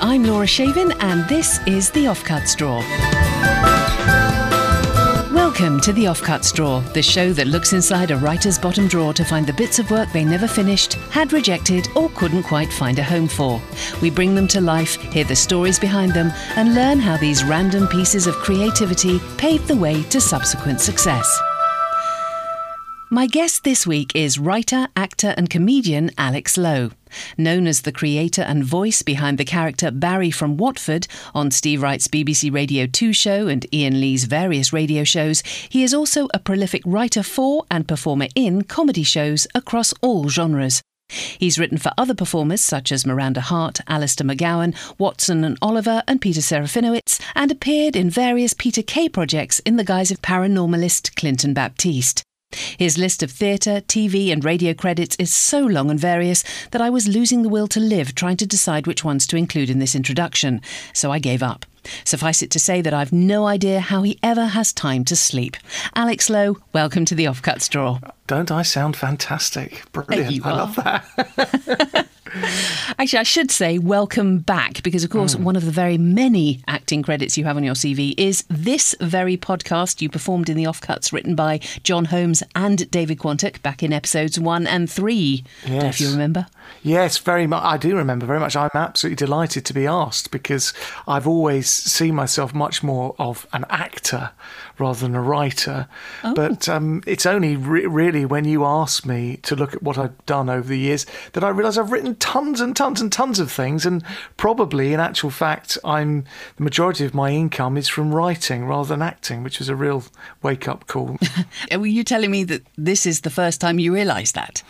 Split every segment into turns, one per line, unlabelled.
I'm Laura Shavin, and this is The Offcuts Drawer. Welcome to The Offcuts Drawer, the show that looks inside a writer's bottom drawer to find the bits of work they never finished, had rejected, or couldn't quite find a home for. We bring them to life, hear the stories behind them, and learn how these random pieces of creativity paved the way to subsequent success. My guest this week is writer, actor, and comedian Alex Lowe. Known as the creator and voice behind the character Barry from Watford on Steve Wright's BBC Radio 2 show and Iain Lee's various radio shows, he is also a prolific writer for and performer in comedy shows across all genres. He's written for other performers such as Miranda Hart, Alistair McGowan, Watson and Oliver, and Peter Serafinowicz, and appeared in various Peter Kay projects in the guise of paranormalist Clinton Baptiste. His list of theatre, TV, and radio credits is so long and various that I was losing the will to live trying to decide which ones to include in this introduction, so I gave up. Suffice it to say that I've no idea how he ever has time to sleep. Alex Lowe, welcome to the Offcuts Drawer.
Don't I sound fantastic? Brilliant. I love that.
Actually, I should say welcome back because, of course, mm. one of the very many acting credits you have on your CV is this very podcast you performed in the offcuts written by John Holmes and David Quantick back in episodes one and three. Yes. If you remember.
Yes, very much. I do remember very much. I'm absolutely delighted to be asked because I've always seen myself much more of an actor rather than a writer. Oh. But um, it's only re- really when you ask me to look at what I've done over the years that I realise I've written tons and tons and tons of things. And probably, in actual fact, I'm the majority of my income is from writing rather than acting, which is a real wake up call.
Were you telling me that this is the first time you realised that?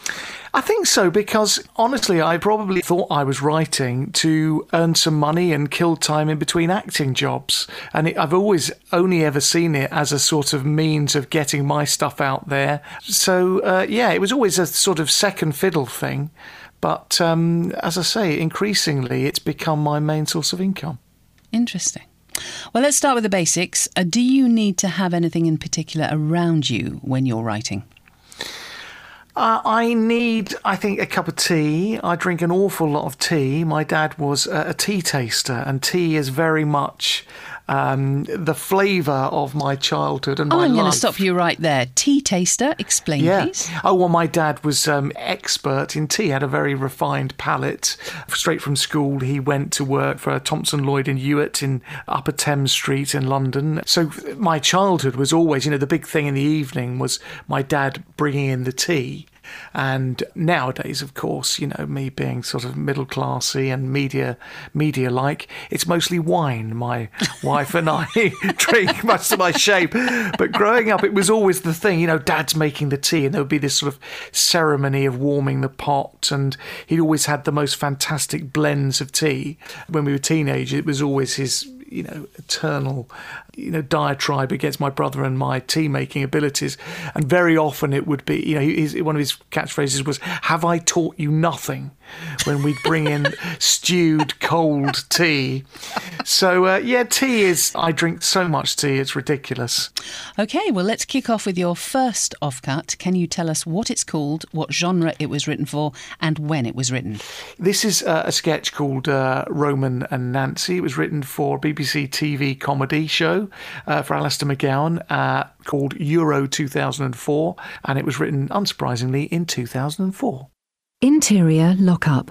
I think so because honestly, I probably thought I was writing to earn some money and kill time in between acting jobs. And it, I've always only ever seen it as a sort of means of getting my stuff out there. So, uh, yeah, it was always a sort of second fiddle thing. But um, as I say, increasingly, it's become my main source of income.
Interesting. Well, let's start with the basics. Uh, do you need to have anything in particular around you when you're writing?
Uh, I need, I think, a cup of tea. I drink an awful lot of tea. My dad was a, a tea taster, and tea is very much um, the flavour of my childhood and
oh,
my
I'm
going
to stop you right there. Tea taster, explain,
yeah.
please.
Oh, well, my dad was um, expert in tea, had a very refined palate. Straight from school, he went to work for Thomson Lloyd and Hewitt in Upper Thames Street in London. So my childhood was always, you know, the big thing in the evening was my dad bringing in the tea. And nowadays, of course, you know, me being sort of middle classy and media media like, it's mostly wine. My wife and I drink much to my shame. But growing up, it was always the thing, you know, dad's making the tea, and there would be this sort of ceremony of warming the pot, and he'd always had the most fantastic blends of tea. When we were teenagers, it was always his you know, eternal, you know, diatribe against my brother and my tea making abilities. And very often it would be, you know, his, one of his catchphrases was, Have I taught you nothing? when we'd bring in stewed cold tea. So, uh, yeah, tea is, I drink so much tea, it's ridiculous.
Okay, well, let's kick off with your first offcut. Can you tell us what it's called, what genre it was written for, and when it was written?
This is uh, a sketch called uh, Roman and Nancy. It was written for BBC TV comedy show uh, for Alistair McGowan uh, called Euro 2004, and it was written, unsurprisingly, in 2004.
Interior lockup.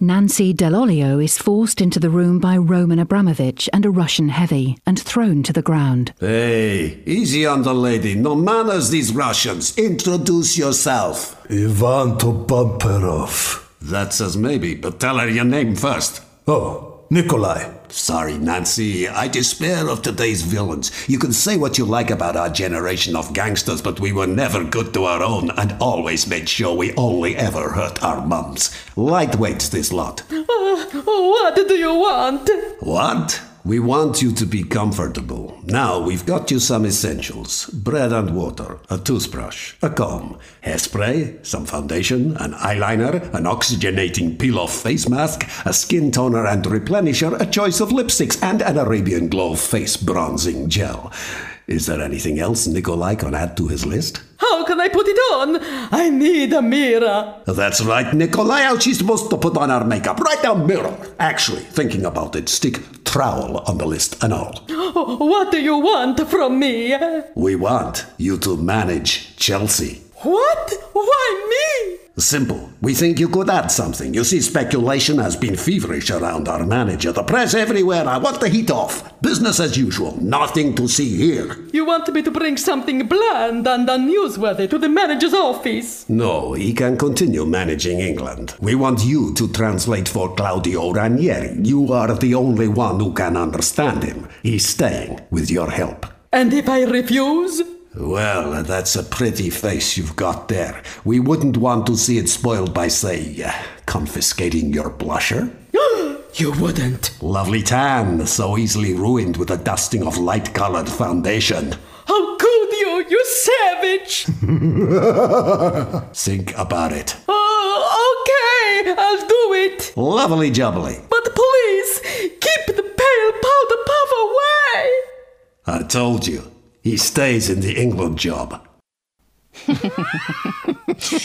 Nancy Dell'Olio is forced into the room by Roman Abramovich and a Russian heavy and thrown to the ground.
Hey, easy on the lady. No manners, these Russians. Introduce yourself.
Ivan Topamperov.
That says maybe, but tell her your name first.
Oh, Nikolai.
Sorry, Nancy. I despair of today's villains. You can say what you like about our generation of gangsters, but we were never good to our own and always made sure we only ever hurt our mums. Lightweights, this lot. Uh,
what do you want?
What? We want you to be comfortable. Now we've got you some essentials bread and water, a toothbrush, a comb, hairspray, some foundation, an eyeliner, an oxygenating peel off face mask, a skin toner and replenisher, a choice of lipsticks, and an Arabian Glow face bronzing gel. Is there anything else Nikolai can add to his list?
How can I put it on? I need a mirror.
That's right, Nikolai. How she's supposed to put on her makeup? Right down mirror. Actually, thinking about it, stick trowel on the list and all.
What do you want from me?
We want you to manage Chelsea.
What? Why me?
Simple. We think you could add something. You see, speculation has been feverish around our manager. The press everywhere. I want the heat off. Business as usual. Nothing to see here.
You want me to bring something bland and unnewsworthy to the manager's office?
No, he can continue managing England. We want you to translate for Claudio Ranieri. You are the only one who can understand him. He's staying with your help.
And if I refuse?
Well, that's a pretty face you've got there. We wouldn't want to see it spoiled by, say, uh, confiscating your blusher.
you wouldn't.
Lovely tan, so easily ruined with a dusting of light colored foundation.
How could you, you savage?
Think about it.
Oh, okay, I'll do it.
Lovely jubbly.
But please, keep the pale powder puff away.
I told you, he stays in the England job.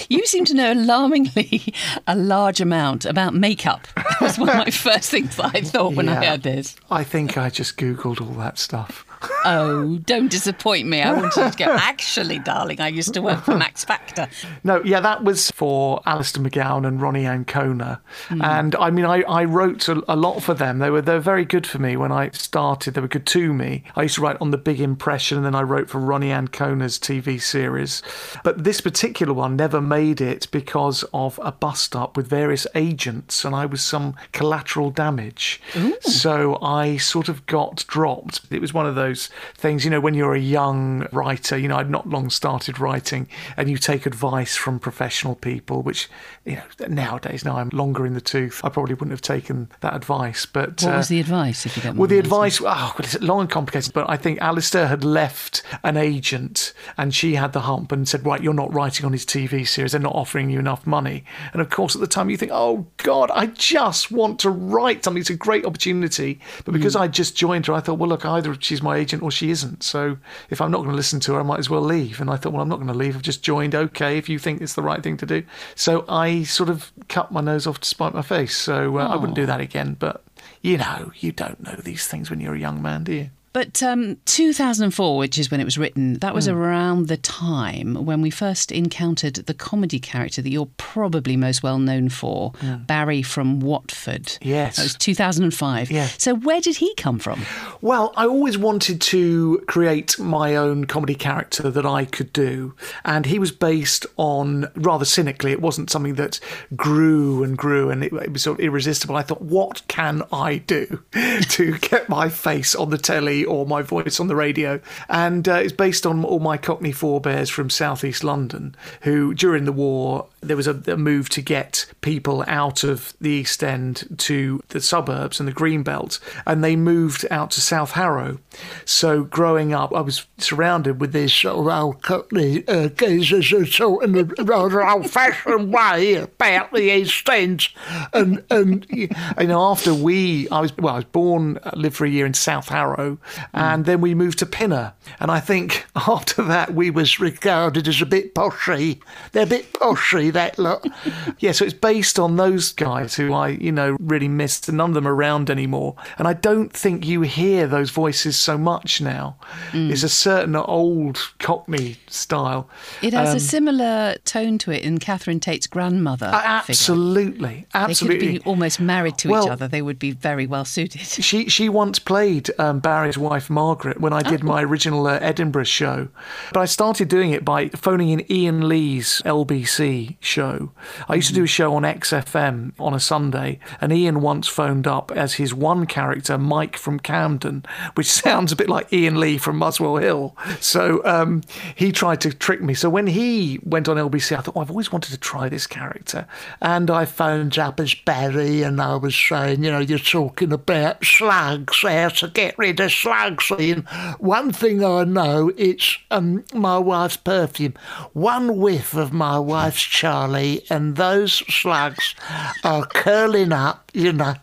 You seem to know alarmingly a large amount about makeup. That was one of my first things that I thought when I heard this.
I think I just Googled all that stuff.
Oh, don't disappoint me. I wanted to go, actually, darling, I used to work for Max Factor.
No, yeah, that was for Alistair McGowan and Ronni Ancona. Hmm. And I mean, I, I wrote a, a lot for them. They were they were very good for me when I started. They were good to me. I used to write on The Big Impression, and then I wrote for Ronni Ancona's TV series. But this particular one never made it because of a bust up with various agents, and I was some collateral damage. So I sort of got dropped. It was one of those things, you know, when you're a young writer, you know, I'd not long started writing, and you take advice from professional people, which, you know, nowadays, now I'm longer in the tooth, I probably wouldn't have taken that advice. But
What
uh,
was the advice, if you don't
well, the advice, oh, God, it's long and complicated, but I think Alistair had left an agent and she had the hump and said, Right, you're not writing on his TV series, they're not offering you enough money. And of course, at the time, you think, Oh, God, I just want to write something. It's a great opportunity. But because I just joined her, I thought, Well, look, either she's my agent or she isn't. So if I'm not going to listen to her, I might as well leave. And I thought, Well, I'm not going to leave. I've just joined. Okay, if you think it's the right thing to do. So I sort of cut my nose off to spite my face. So uh, I wouldn't do that again. But you know, you don't know these things when you're a young man, do you?
But um, 2004, which is when it was written, that was around the time when we first encountered the comedy character that you're probably most well known for, Barry from Watford.
Yes.
That was 2005.
Yeah.
So where did he come from?
Well, I always wanted to create my own comedy character that I could do. And he was based on, rather cynically, it wasn't something that grew and grew and it, it was sort of irresistible. I thought, what can I do to get my face on the telly or my voice on the radio? And uh, it's based on all my Cockney forebears from southeast London who, during the war, there was a, a move to get people out of the East End to the suburbs and the green belt, and they moved out to South Harrow. So growing up, I was surrounded with these sort of old Cockney uh, geezers who in a rather old-fashioned way about the East End, and and you know after we, I was well, I was born, uh, lived for a year in South Harrow, and then we moved to Pinner, and I think after that we was regarded as a bit poshy. They're a bit poshy that lot. yeah, so it's based on those guys who I, you know, really missed. and None of them are around anymore, and I don't think you hear those voices so much now. It's a certain old Cockney style.
It has
Um,
a similar tone to it in Catherine Tate's grandmother. figure.
Absolutely,
They
absolutely.
could be almost married to
Well-
each other. They would be very well suited.
She she once played um, Barry's wife Margaret when I did my original uh, Edinburgh show, but I started doing it by phoning in Iain Lee's LBC show. I used to do a show on XFM on a Sunday, and Iain once phoned up as his one character Mike from Camden, which sounds a bit like Iain Lee from Muswell Hill. So um, he tried to trick me. So when he went on LBC, I thought, oh, I've always wanted to try this character, and I phoned up as Barry, and I was saying, you know, you're talking about slugs, how to get rid of slugs. And one thing I know, it's um, my wife's perfume. One whiff of my wife's Charlie, and those slugs are curling up, you know.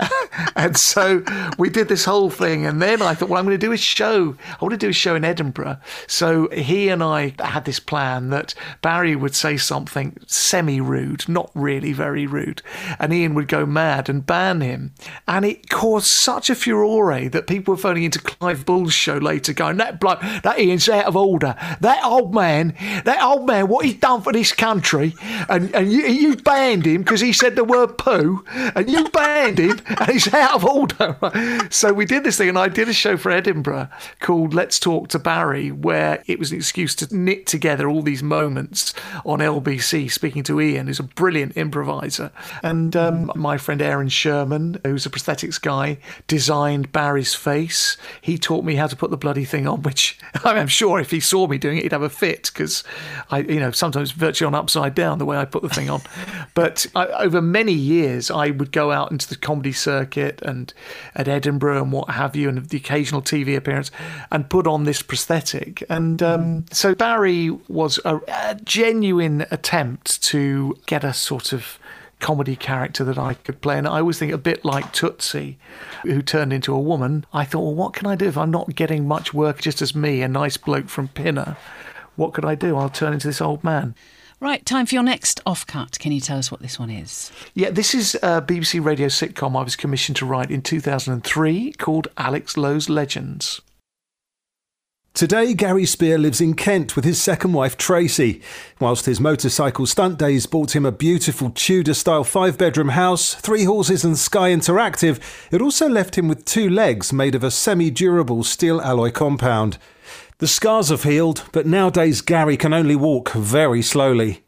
and so we did this whole thing. And then I thought, well, I'm going to do a show. I want to do a show in Edinburgh. So he and I had this plan that Barry would say something semi rude, not really very rude, and Iain would go mad and ban him. And it caused such a furore that people were phoning into Clive Bull's show later going, that bloke, that Iain's out of order. That old man, that old man, what he's done for this country, and, and you, you banned him because he said the word poo, and you banned him, and he's out of order. so we did this thing, and I did a show for Edinburgh called Let's Talk to Barry, where it was an excuse to knit together all these moments on LBC, speaking to Iain, who's a brilliant improviser. And um, my friend Aaron Sherman, who's a prosthetics guy, designed Barry's face. He taught me how to put the bloody thing on, which I'm sure if he saw me doing it, he'd have a fit because I, you know, sometimes virtually on upside down the way I put the thing on. but I, over many years, I would go out into the comedy circuit and at Edinburgh and what have you, and the occasional TV appearance, and put on this prosthetic. And um, so Barry was a, a genuine attempt to get a sort of comedy character that I could play. And I always think a bit like Tootsie, who turned into a woman. I thought, well, what can I do if I'm not getting much work just as me, a nice bloke from Pinner? What could I do? I'll turn into this old man.
Right, time for your next offcut. Can you tell us what this one is?
Yeah, this is a BBC radio sitcom I was commissioned to write in 2003 called Alex Lowe's Legends.
Today, Gary Spear lives in Kent with his second wife Tracy. Whilst his motorcycle stunt days bought him a beautiful Tudor style five bedroom house, three horses, and Sky Interactive, it also left him with two legs made of a semi durable steel alloy compound. The scars have healed, but nowadays Gary can only walk very slowly.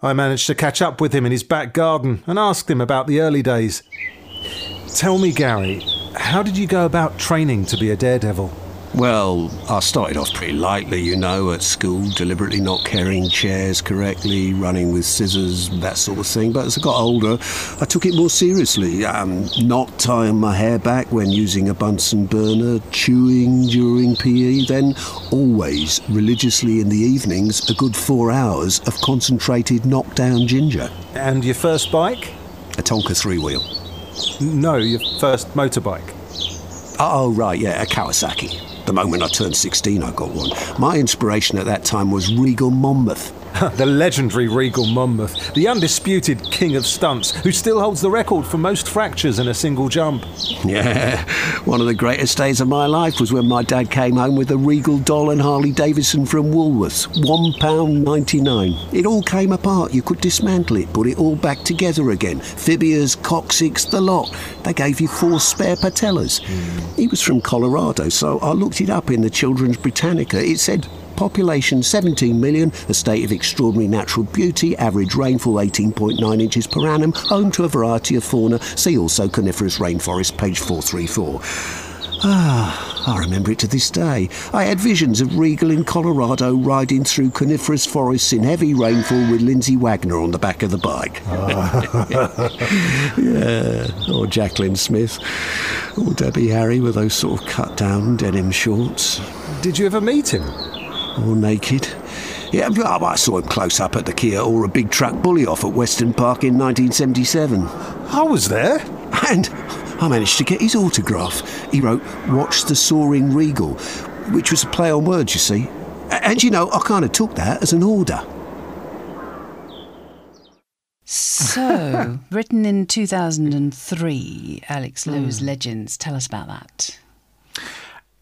I managed to catch up with him in his back garden and asked him about the early days. Tell me, Gary, how did you go about training to be a daredevil?
Well, I started off pretty lightly, you know, at school, deliberately not carrying chairs correctly, running with scissors, that sort of thing. But as I got older, I took it more seriously. Um, not tying my hair back when using a Bunsen burner, chewing during PE, then always religiously in the evenings a good four hours of concentrated knockdown ginger.
And your first bike?
A Tonka three wheel.
No, your first motorbike.
Oh, right, yeah, a Kawasaki. The moment I turned 16, I got one. My inspiration at that time was Regal Monmouth.
the legendary Regal Monmouth, the undisputed king of stunts, who still holds the record for most fractures in a single jump.
Yeah, one of the greatest days of my life was when my dad came home with a Regal doll and Harley Davidson from Woolworths. £1.99. It all came apart. You could dismantle it, put it all back together again. Fibias, coccyx, the lot. They gave you four spare patellas. Mm. He was from Colorado, so I looked it up in the Children's Britannica. It said population 17 million, a state of extraordinary natural beauty, average rainfall 18.9 inches per annum, home to a variety of fauna. See also coniferous rainforest, page 434. Ah, I remember it to this day. I had visions of Regal in Colorado riding through coniferous forests in heavy rainfall with Lindsay Wagner on the back of the bike. yeah, or Jaclyn Smith, or Debbie Harry with those sort of cut down denim shorts.
Did you ever meet him?
All naked. Yeah, I saw him close up at the Kia or a big truck bully off at Weston Park in 1977.
I was there.
And I managed to get his autograph. He wrote, Watch the Soaring Regal, which was a play on words, you see. And you know, I kind of took that as an order.
So, written in 2003, Alex Lowe's mm. Legends. Tell us about that.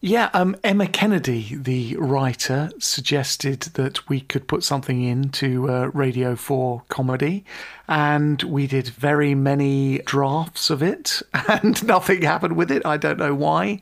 Yeah, um, Emma Kennedy, the writer, suggested that we could put something into uh, Radio 4 comedy, and we did very many drafts of it, and nothing happened with it. I don't know why.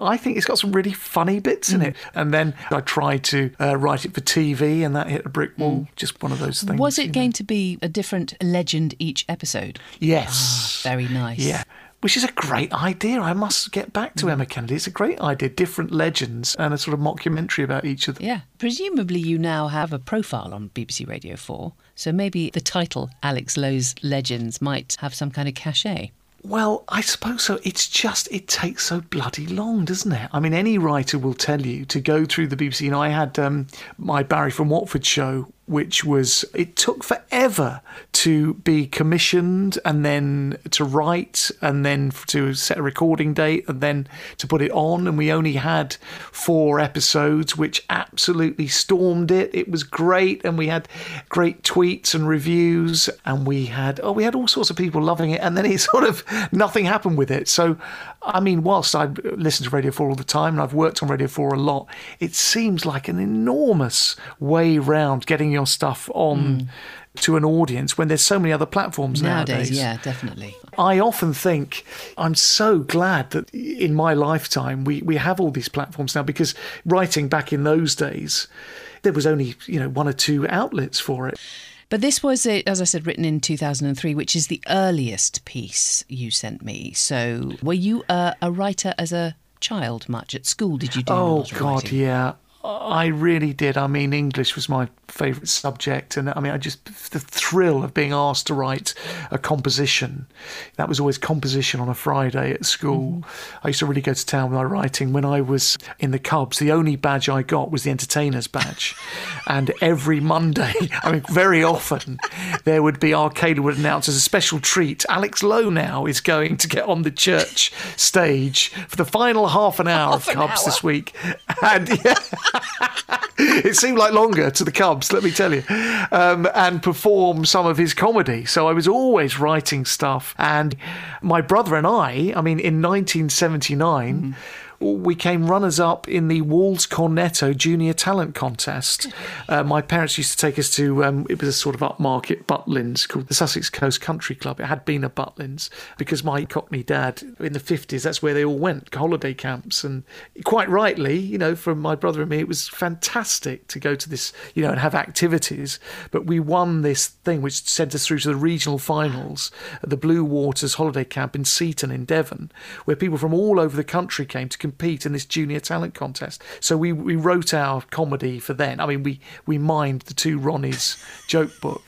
I think it's got some really funny bits in mm. it. And then I tried to uh, write it for TV, and that hit a brick wall. Mm. Just one of those things.
Was it going know? to be a different legend each episode?
Yes.
Ah, very nice.
Yeah which is a great idea. I must get back to mm. Emma Kennedy. It's a great idea. Different legends and a sort of mockumentary about each of them.
Yeah. Presumably, you now have a profile on BBC Radio 4, so maybe the title Alex Lowe's Legends might have some kind of cachet.
Well, I suppose so. It's just, it takes so bloody long, doesn't it? I mean, any writer will tell you to go through the BBC. You know, I had um, my Barry from Watford show which was it took forever to be commissioned and then to write and then to set a recording date and then to put it on. And we only had four episodes which absolutely stormed it. It was great and we had great tweets and reviews and we had oh we had all sorts of people loving it. And then it sort of nothing happened with it. So i mean whilst i listen to radio 4 all the time and i've worked on radio 4 a lot it seems like an enormous way round getting your stuff on mm. to an audience when there's so many other platforms nowadays.
nowadays. Yeah, definitely.
I often think I'm so glad that in my lifetime we, we have all these platforms now because writing back in those days, there was only, you know, one or two outlets for it.
But this was, as I said, written in 2003, which is the earliest piece you sent me. So were you a, a writer as a child much at school? Did you do?
Oh God, writing? yeah. I really did. I mean, English was my favourite subject, and I mean, I just the thrill of being asked to write a composition. That was always composition on a Friday at school. Mm-hmm. I used to really go to town with my writing. When I was in the Cubs, the only badge I got was the entertainer's badge, and every Monday, I mean, very often, there would be Arcade would announce as a special treat, Alex Lowe now is going to get on the church stage for the final half an hour half of Cubs hour. this week, and yeah. it seemed like longer to the Cubs, let me tell you, um, and perform some of his comedy. So I was always writing stuff. And my brother and I, I mean, in 1979, mm-hmm we came runners up in the Walls Cornetto Junior Talent Contest. Uh, my parents used to take us to, um, it was a sort of upmarket Butlins called the Sussex Coast Country Club. It had been a Butlins because my Cockney dad in the 50s, that's where they all went, holiday camps. And quite rightly, you know, from my brother and me, it was fantastic to go to this, you know, and have activities. But we won this thing which sent us through to the regional finals at the Blue Waters Holiday Camp in Seaton in Devon, where people from all over the country came to compete in this junior talent contest. So we, we wrote our comedy for then. I mean, we, we mined the two Ronnies joke book,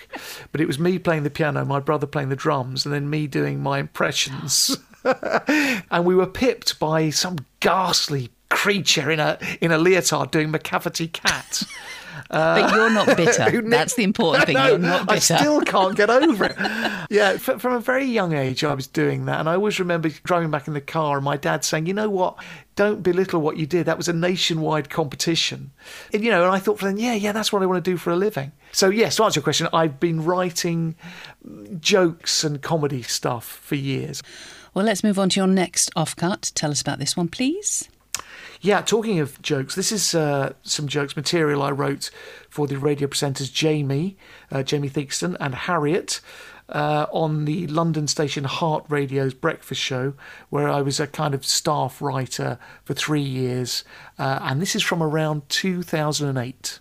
but it was me playing the piano, my brother playing the drums, and then me doing my impressions. and we were pipped by some ghastly creature in a in a leotard doing Macavity cat.
Uh, but you're not bitter. That's the important thing. No, you're not bitter.
I still can't get over it. yeah, from a very young age, I was doing that. And I always remember driving back in the car and my dad saying, you know what? Don't belittle what you did. That was a nationwide competition. And, you know, and I thought for then, yeah, yeah, that's what I want to do for a living. So, yes, to answer your question, I've been writing jokes and comedy stuff for years.
Well, let's move on to your next offcut. Tell us about this one, please.
Yeah, talking of jokes, this is uh, some jokes material I wrote for the radio presenters Jamie, uh, Jamie Theakston, and Harriet. Uh, on the London station Heart Radio's breakfast show, where I was a kind of staff writer for three years. Uh, and this is from around 2008.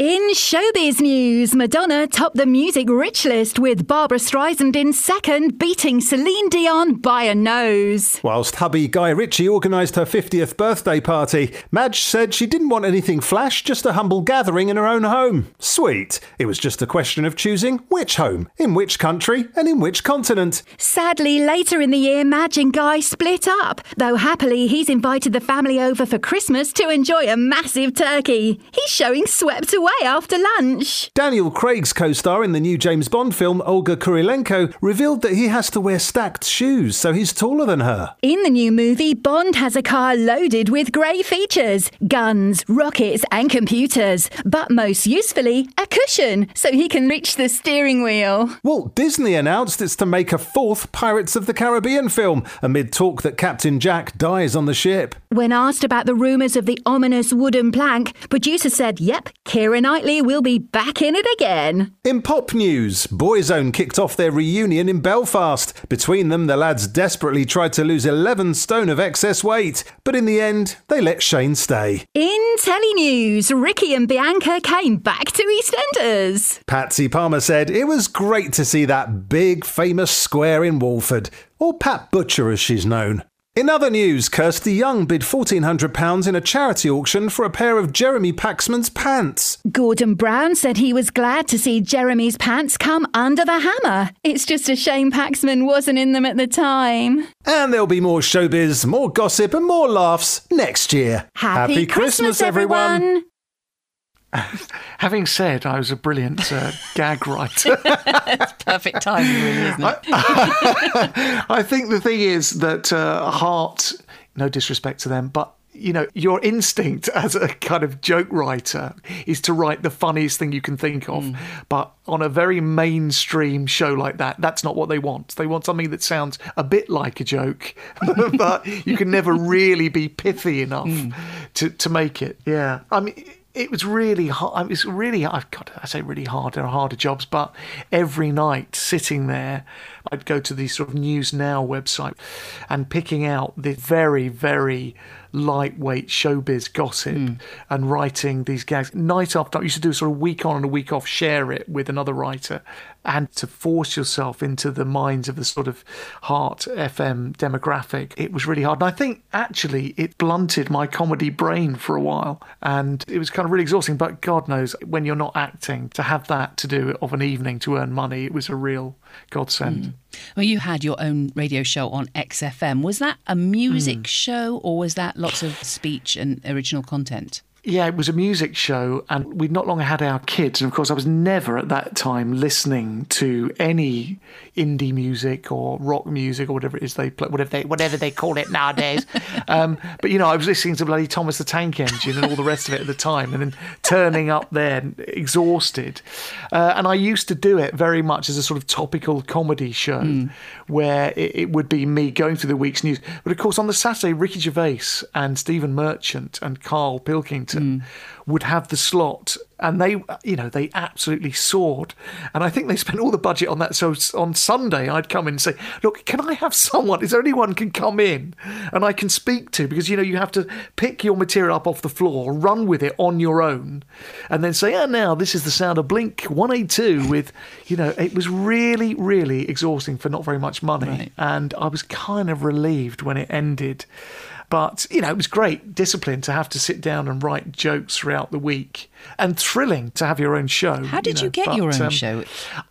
In showbiz news, Madonna topped the music rich list with Barbra Streisand in second, beating Celine Dion by a nose.
Whilst hubby Guy Ritchie organised her 50th birthday party, Madge said she didn't want anything flash, just a humble gathering in her own home. Sweet. It was just a question of choosing which home, in which country, and in which continent.
Sadly, later in the year, Madge and Guy split up, though happily he's invited the family over for Christmas to enjoy a massive turkey. He's showing swept away away after lunch.
Daniel Craig's co star in the new James Bond film, Olga Kurylenko, revealed that he has to wear stacked shoes, so he's taller than her.
In the new movie, Bond has a car loaded with great features guns, rockets, and computers, but most usefully, a cushion, so he can reach the steering wheel.
Walt Disney announced it's to make a fourth Pirates of the Caribbean film, amid talk that Captain Jack dies on the ship.
When asked about the rumours of the ominous wooden plank, producer said, yep, Keira Knightley will be back in it again.
In pop news, Boyzone kicked off their reunion in Belfast. Between them, the lads desperately tried to lose 11 stone of excess weight, but in the end, they let Shane stay.
In telly news, Ricky and Bianca came back to EastEnders.
Patsy Palmer said it was great to see that big famous square in Walford, or Pat Butcher as she's known. In other news, Kirsty Young bid £1,400 in a charity auction for a pair of Jeremy Paxman's pants.
Gordon Brown said he was glad to see Jeremy's pants come under the hammer. It's just a shame Paxman wasn't in them at the time.
And there'll be more showbiz, more gossip, and more laughs next year.
Happy, Happy Christmas, Christmas, everyone.
Having said I was a brilliant uh, gag writer,
Perfect timing, really, isn't it?
I think the thing is that uh, Heart, no disrespect to them, but you know, your instinct as a kind of joke writer is to write the funniest thing you can think of. But on a very mainstream show like that, that's not what they want. They want something that sounds a bit like a joke, but you can never really be pithy enough to, to make it. Yeah. I mean, it was really hard. It was really, I've got, I say really hard. There are harder jobs, but every night sitting there, I'd go to the sort of News Now website and picking out the very, very lightweight showbiz gossip hmm. and writing these gags night after night. I used to do a sort of week on and a week off, share it with another writer, and to force yourself into the minds of the sort of Heart FM demographic. It was really hard. And I think actually it blunted my comedy brain for a while, and it was kind of really exhausting. But God knows when you're not acting, to have that to do of an evening to earn money, it was a real godsend.
Well, you had your own radio show on XFM. Was that a music
Hmm.
show or was that lots of speech and original content?
Yeah, it was a music show, and we'd not long had our kids. And of course, I was never at that time listening to any indie music or rock music or whatever it is they play, whatever they whatever they call it nowadays. um, but you know, I was listening to bloody Thomas the Tank Engine and all the rest of it at the time, and then turning up there exhausted. Uh, and I used to do it very much as a sort of topical comedy show, where it, it would be me going through the week's news. But of course, on the Saturday, Ricky Gervais and Stephen Merchant and Karl Pilkington Hmm. would have the slot, and they, you know, they absolutely soared. And I think they spent all the budget on that. So on Sunday, I'd come in and say, "Look, can I have someone? Is there anyone can come in and I can speak to?" Because you know, you have to pick your material up off the floor, run with it on your own, and then say, "Oh, now this is the sound of Blink 182." With, you know, it was really, really exhausting for not very much money,
Right.
and I was kind of relieved when it ended. But, you know, it was great discipline to have to sit down and write jokes throughout the week and thrilling to have your own show.
How did you,
know.
get
But,
your own
um,
show?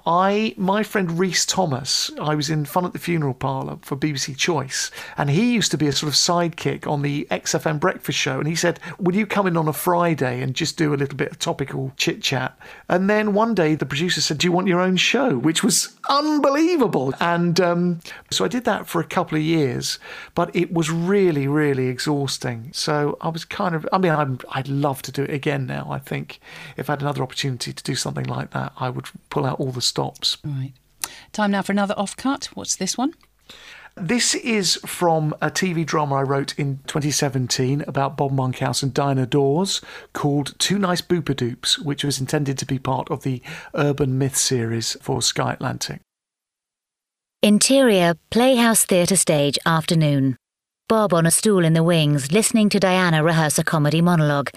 I, my friend Rhys Thomas, I was in Fun at the Funeral Parlour for BBC Choice, and he used to be a sort of sidekick on the XFM breakfast show. And he said, Would you come in on a Friday and just do a little bit of topical chit chat? And then one day the producer said, Do you want your own show? Which was unbelievable. And um, so I did that for a couple of years, but it was really, really exhausting. So I was kind of, I mean, I'm, I'd love to do it again now. I think if I had another opportunity to do something like that, I would pull out all the stops.
Right. Time now for another off cut. What's this one?
This is from a TV drama I wrote in 2017 about Bob Monkhouse and Dinah Dors called Two Nice Boopadoops, which was intended to be part of the Urban Myth series for Sky Atlantic.
Interior Playhouse Theatre Stage afternoon. Bob on a stool in the wings, listening to Diana rehearse a comedy monologue.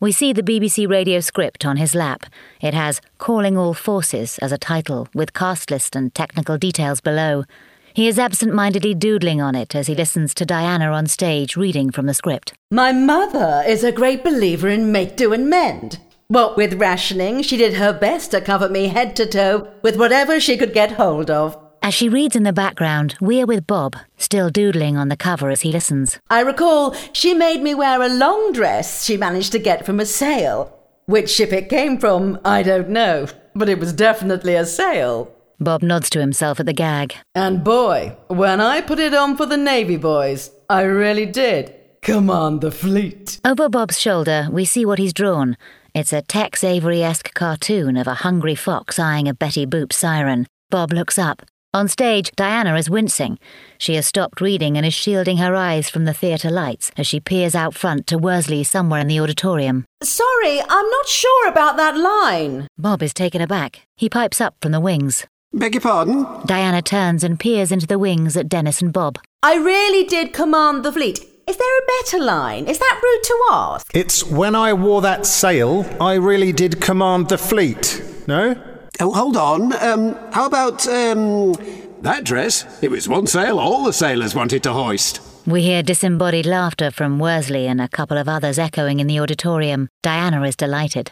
We see the BBC radio script on his lap. It has Calling All Forces as a title, with cast list and technical details below. He is absent mindedly doodling on it as he listens to Diana on stage reading from the script.
My mother is a great believer in make do and mend. What with rationing, she did her best to cover me head to toe with whatever she could get hold of.
As she reads in the background, we're with Bob, still doodling on the cover as he listens.
I recall she made me wear a long dress she managed to get from a sale. Which ship it came from, I don't know, but it was definitely a sale.
Bob nods to himself at the gag.
And boy, when I put it on for the Navy boys, I really did command the fleet.
Over Bob's shoulder, we see what he's drawn. It's a Tex Avery esque cartoon of a hungry fox eyeing a Betty Boop siren. Bob looks up. On stage, Diana is wincing. She has stopped reading and is shielding her eyes from the theatre lights as she peers out front to Worsley somewhere in the auditorium.
Sorry, I'm not sure about that line.
Bob is taken aback. He pipes up from the wings.
Beg your pardon?
Diana turns and peers into the wings at Dennis and Bob.
I really did command the fleet. Is there a better line? Is that rude to ask?
It's when I wore that sail, I really did command the fleet. No?
Oh, hold on. Um, how about, um, that dress? It was one sail all the sailors wanted to hoist.
We hear disembodied laughter from Worsley and a couple of others echoing in the auditorium. Diana is delighted.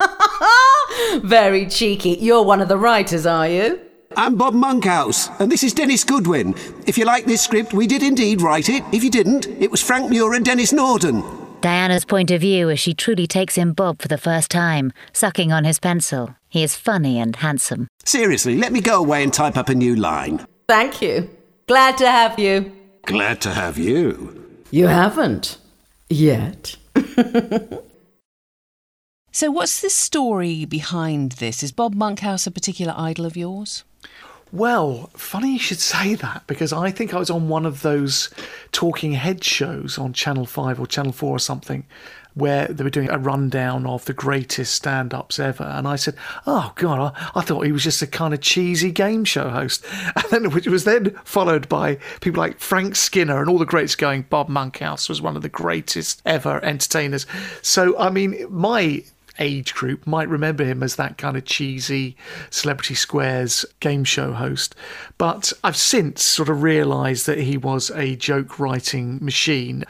Very cheeky. You're one of the writers, are you?
I'm Bob Monkhouse, and this is Dennis Goodwin. If you like this script, we did indeed write it. If you didn't, it was Frank Muir and Denis Norden.
Diana's point of view as she truly takes in Bob for the first time, sucking on his pencil. He is funny and handsome.
Seriously, let me go away and type up a new line.
Thank you. Glad to have you.
Glad to have you.
You haven't. Yet.
So, what's the story behind this? Is Bob Monkhouse a particular idol of yours?
Well, funny you should say that because I think I was on one of those talking head shows on Channel 5 or Channel 4 or something where they were doing a rundown of the greatest stand ups ever. And I said, Oh, God, I, I, thought he was just a kind of cheesy game show host. And then, which was then followed by people like Frank Skinner and all the greats going, Bob Monkhouse was one of the greatest ever entertainers. So, I mean, my age group might remember him as that kind of cheesy Celebrity Squares game show host. But I've since sort of realised that he was a joke writing machine.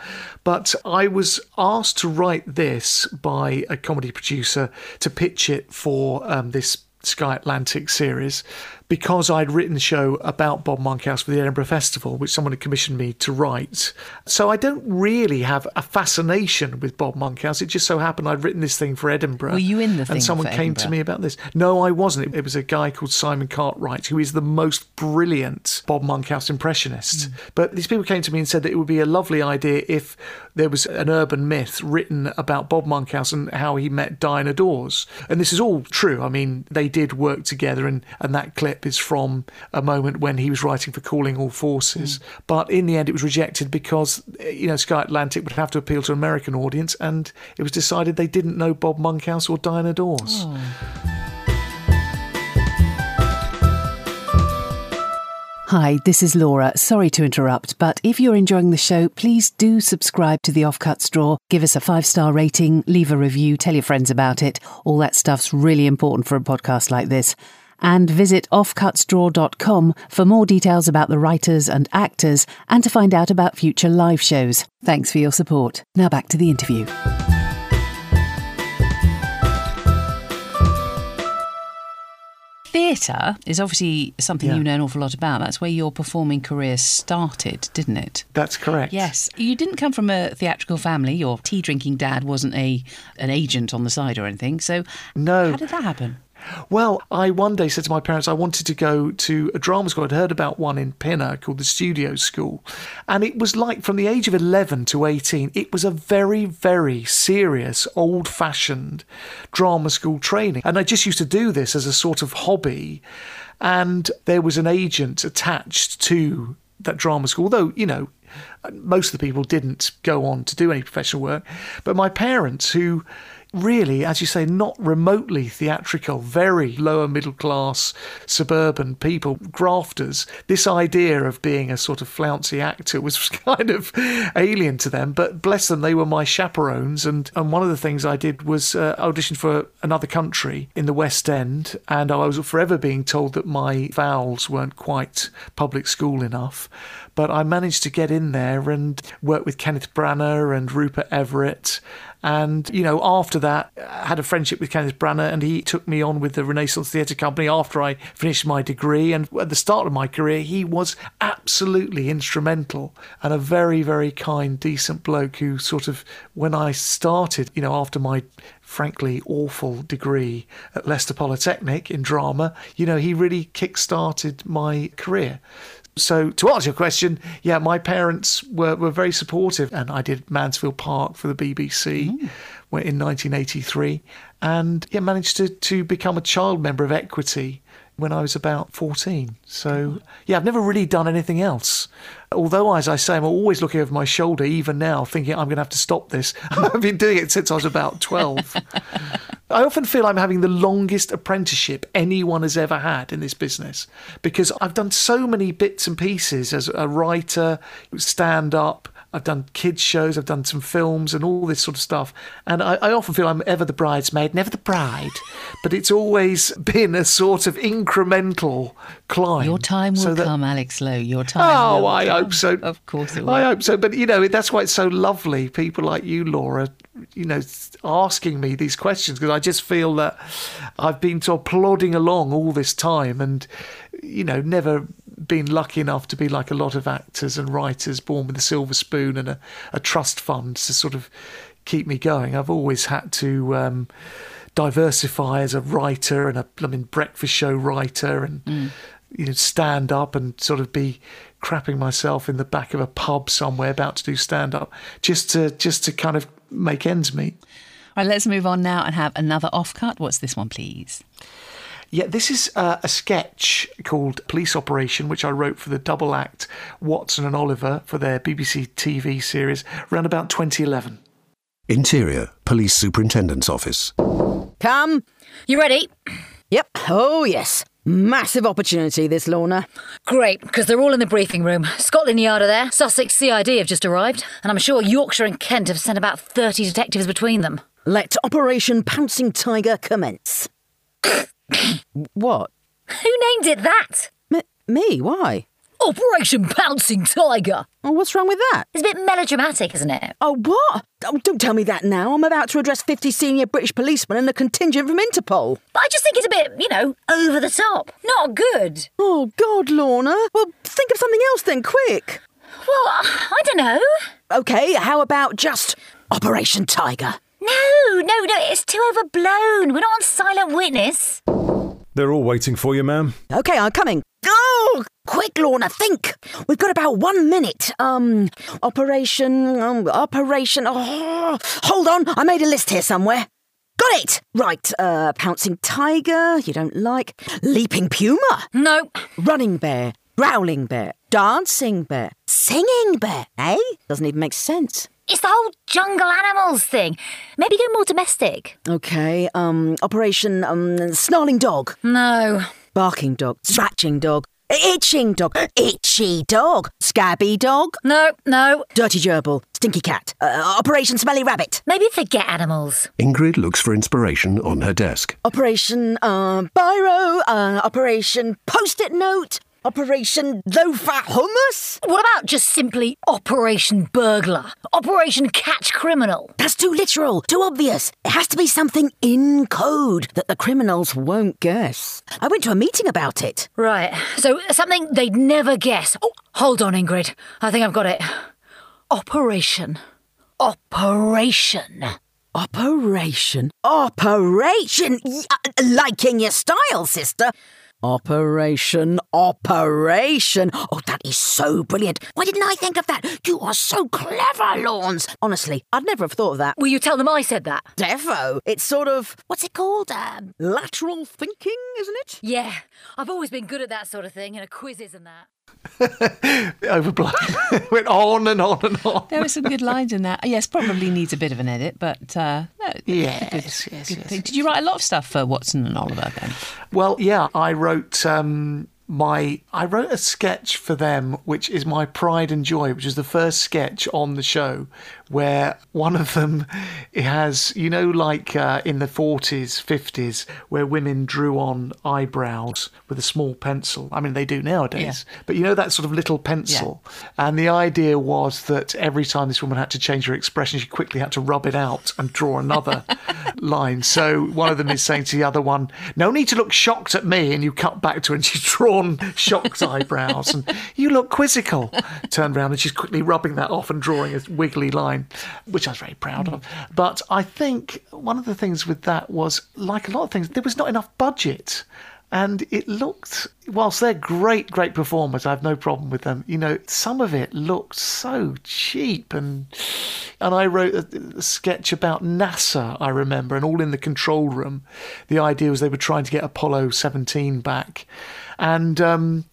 But I was asked to write this by a comedy producer to pitch it for um, this Sky Atlantic series because I'd written a show about Bob Monkhouse for the Edinburgh Festival, which someone had commissioned me to write. So I don't really have a fascination with Bob Monkhouse. It just so happened I'd written this thing for Edinburgh.
Were you in the thing
And someone came
Edinburgh?
to me about this. No, I wasn't. It was a guy called Simon Cartwright, who is the most brilliant Bob Monkhouse impressionist.
Hmm.
But these people came to me and said that it would be a lovely idea if there was an urban myth written about Bob Monkhouse and how he met Diana Dors. And this is all true. I mean, they did work together, and, and that clip is from a moment when he was writing for Calling All Forces. Hmm. But in the end, it was rejected because, you know, Sky Atlantic would have to appeal to an American audience, and it was decided they didn't know Bob Monkhouse or Diana Dors. Oh.
Hi, this is Laura. Sorry to interrupt, but if you're enjoying the show, please do subscribe to the Offcuts Drawer, give us a five star rating, leave a review, tell your friends about it. All that stuff's really important for a podcast like this. And visit offcutsdrawer.com for more details about the writers and actors and to find out about future live shows. Thanks for your support. Now back to the interview. Theatre is obviously something
Yeah.
you know an awful lot about. That's where your performing career started, didn't it?
That's correct.
Yes. You didn't come from a theatrical family. Your tea drinking dad wasn't a an agent on the side or anything. So
No.
how did that happen?
Well, I one day said to my parents I wanted to go to a drama school. I'd heard about one in Pinner called the Studio School. And it was like from the age of 11 to 18, it was a very, very serious, old fashioned drama school training. And I just used to do this as a sort of hobby. And there was an agent attached to that drama school, although, you know, most of the people didn't go on to do any professional work. But my parents, who really, as you say, not remotely theatrical, very lower middle class suburban people, grafters, this idea of being a sort of flouncy actor was kind of alien to them. But bless them, they were my chaperones. And, and one of the things I did was uh, audition for another country in the West End. And I was forever being told that my vowels weren't quite public school enough. But I managed to get in there and work with Kenneth Branagh and Rupert Everett. And, you know, after that, I had a friendship with Kenneth Branagh and he took me on with the Renaissance Theatre Company after I finished my degree. And at the start of my career, he was absolutely instrumental and a very, very kind, decent bloke who sort of, when I started, you know, after my frankly awful degree at Leicester Polytechnic in drama, you know, he really kick started my career. So to answer your question, yeah, my parents were, were very supportive, and I did Mansfield Park for the BBC mm. went in 1983, and yeah, managed to to become a child member of Equity when I was about 14. So yeah, I've never really done anything else. Although, as I say, I'm always looking over my shoulder, even now, thinking I'm going to have to stop this. I've been doing it since I was about 12. I often feel I'm having the longest apprenticeship anyone has ever had in this business because I've done so many bits and pieces as a writer, stand up. I've done kids shows, I've done some films and all this sort of stuff. And I, I often feel I'm ever the bridesmaid, never the bride. But it's always been a sort of incremental climb.
Your time will
so that-
come, Alex Lowe. Your time.
Oh, I
come.
hope so.
Of course it will.
I hope so. But you know, that's why it's so lovely. People like you, Laura, you know, asking me these questions because I just feel that I've been sort of plodding along all this time, and you know, never been lucky enough to be like a lot of actors and writers born with a silver spoon and a, a trust fund to sort of keep me going. I've always had to um, diversify as a writer and a I mean, breakfast show writer and
Mm.
you know stand up and sort of be crapping myself in the back of a pub somewhere about to do stand up just to just to kind of make ends meet.
Right, let's move on now and have another off cut. What's this one, please?
Yeah, this is uh, a sketch called Police Operation, which I wrote for the double act Watson and Oliver for their BBC TV series around about 2011.
Interior, Police Superintendent's Office.
Come.
You ready?
Yep. Oh, yes. Massive opportunity, this, Lorna.
Great, because they're all in the briefing room. Scotland Yard are there, Sussex CID have just arrived, and I'm sure Yorkshire and Kent have sent about 30 detectives between them.
Let Operation Pouncing Tiger commence. What?
Who named it that?
M- me? Why?
Operation Pouncing Tiger.
Oh, what's wrong with that?
It's a bit melodramatic, isn't it?
Oh, what? Oh, don't tell me that now. I'm about to address 50 senior British policemen and a contingent from Interpol.
But I just think it's a bit, you know, over the top. Not good.
Oh, God, Lorna. Well, think of something else then, quick.
Well, I don't know.
Okay, how about just Operation Tiger?
No, no, no, it's too overblown. We're not on silent witness.
They're all waiting for you, ma'am.
Okay, I'm coming. Oh, quick, Lorna, think. We've got about one minute. Um, Operation, um, Operation. Oh, hold on, I made a list here somewhere. Got it. Right. Uh, pouncing tiger. You don't like. Leaping puma.
No.
Running bear. Growling bear. Dancing bear. Singing bear. Eh? Doesn't even make sense.
It's the whole jungle animals thing. Maybe go more domestic.
Okay. Um, Operation um, snarling dog.
No.
Barking dog. Scratching dog. Itching dog. Itchy dog. Scabby dog.
No, no.
Dirty gerbil. Stinky cat. Uh, Operation smelly rabbit.
Maybe forget animals.
Ingrid looks for inspiration on her desk.
Operation uh, biro. Uh, Operation post-it note. Operation low-fat hummus.
What about just simply Operation Burglar? Operation Catch Criminal?
That's too literal, too obvious. It has to be something in code that the criminals won't guess. I went to a meeting about it.
Right, so something they'd never guess. Oh, hold on, Ingrid. I think I've got it. Operation. Operation.
Operation. Operation. Y- uh, liking your style, sister. Operation, operation. Oh, that is so brilliant. Why didn't I think of that? You are so clever, Lawns. Honestly, I'd never have thought of that.
Will you tell them I said that?
Defo. It's sort of, what's it called? Um, lateral thinking, isn't it?
Yeah, I've always been good at that sort of thing, you know, quizzes and that.
Overblown. Went on and on and on.
There were some good lines in that. Yes, probably needs a bit of an edit, but uh, no,
Yes, yes,
good
yes.
Did you write a lot of stuff for Watson and Oliver then?
Well, yeah, I wrote um, my I wrote a sketch for them, which is my pride and joy, which is the first sketch on the show where one of them has, you know, like uh, in the 40s, 50s, where women drew on eyebrows with a small pencil. I mean, they do nowadays, but you know that sort of little pencil. And the idea was that every time this woman had to change her expression, she quickly had to rub it out and draw another line. So one of them is saying to the other one, "No need to look shocked at me," and you cut back to her, and she's drawn shocked eyebrows, and you look quizzical. Turn around, and she's quickly rubbing that off and drawing a wiggly line, which I was very proud of. But I think one of the things with that was, like a lot of things, there was not enough budget. And it looked, whilst they're great, great performers, I have no problem with them. You know, some of it looked so cheap, and and I wrote a, a sketch about NASA. I remember, and all in the control room. The idea was they were trying to get Apollo 17 back, and. Um,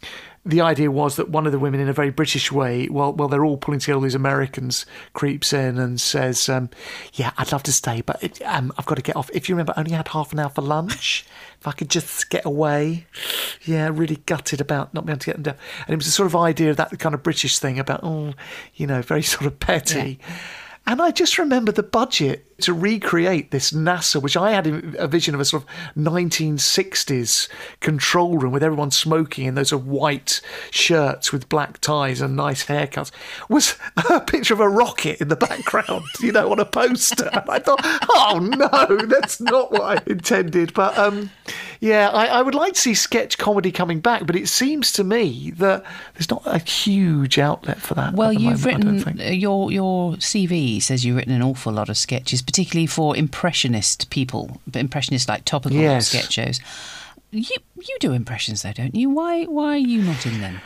the idea was that one of the women, in a very British way, while while they're all pulling together, all these Americans creeps in and says, um, "Yeah, I'd love to stay, but it, um, I've got to get off. If you remember, I only had half an hour for lunch. If I could just get away, yeah, really gutted about not being able to get them down." And it was a sort of idea of that kind of British thing about, oh, you know, very sort of petty. And I just remember the budget to recreate this NASA, which I had a vision of a sort of 1960s control room with everyone smoking in those sort of white shirts with black ties and nice haircuts, was a picture of a rocket in the background, you know, on a poster. And I thought, oh no, that's not what I intended. But um, Yeah, I, I would like to see sketch comedy coming back, but it seems to me that there's not a huge outlet for that.
Well, you've
moment,
written your your CV says you've written an awful lot of sketches, particularly for impressionist people, but impressionist like topical
Yes.
sketch shows. You you do impressions though, don't you? Why why are you not in them,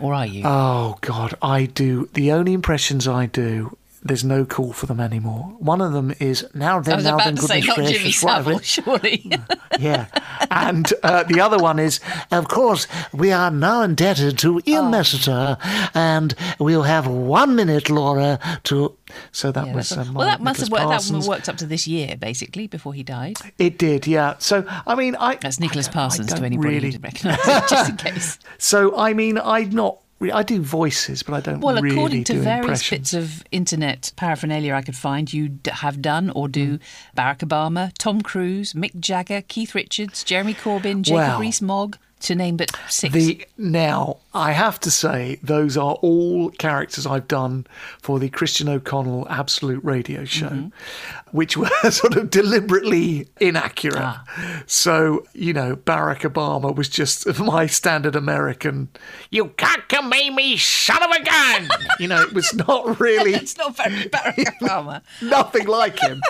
or are you?
Oh God, I do. The only impressions I do, there's no call for them anymore. One of them is now then, now then,
say
goodness
Jimmy
gracious, what
Savile, surely.
Yeah, and uh, the other one is, of course, we are now indebted to Ian
Oh.
Messiter, and we'll have one minute, Laura, to. So that
Yeah,
was. Uh,
well, that must
Nicholas
have worked. That
Parsons.
worked up to this year, basically, before he died.
It did, yeah. So I mean, I.
That's Nicholas
I don't- I
Parsons to anybody
really.
who recognise it, just in case.
So I mean, I'm not. I do voices, but I don't
Well,
really
according to various bits of internet paraphernalia I could find, you d- have done or do
Mm.
Barack Obama, Tom Cruise, Mick Jagger, Keith Richards, Jeremy Corbyn, Jacob
Wow.
Rees-Mogg, to name but six.
The now I have to say those are all characters I've done for the Christian O'Connell Absolute Radio Show,
Mm-hmm.
Which were sort of deliberately inaccurate.
Ah.
So you know, Barack Obama was just my standard American. You can't cockamamie me, son of a gun. you know, it was not really
It's not very Barack Obama.
nothing like him.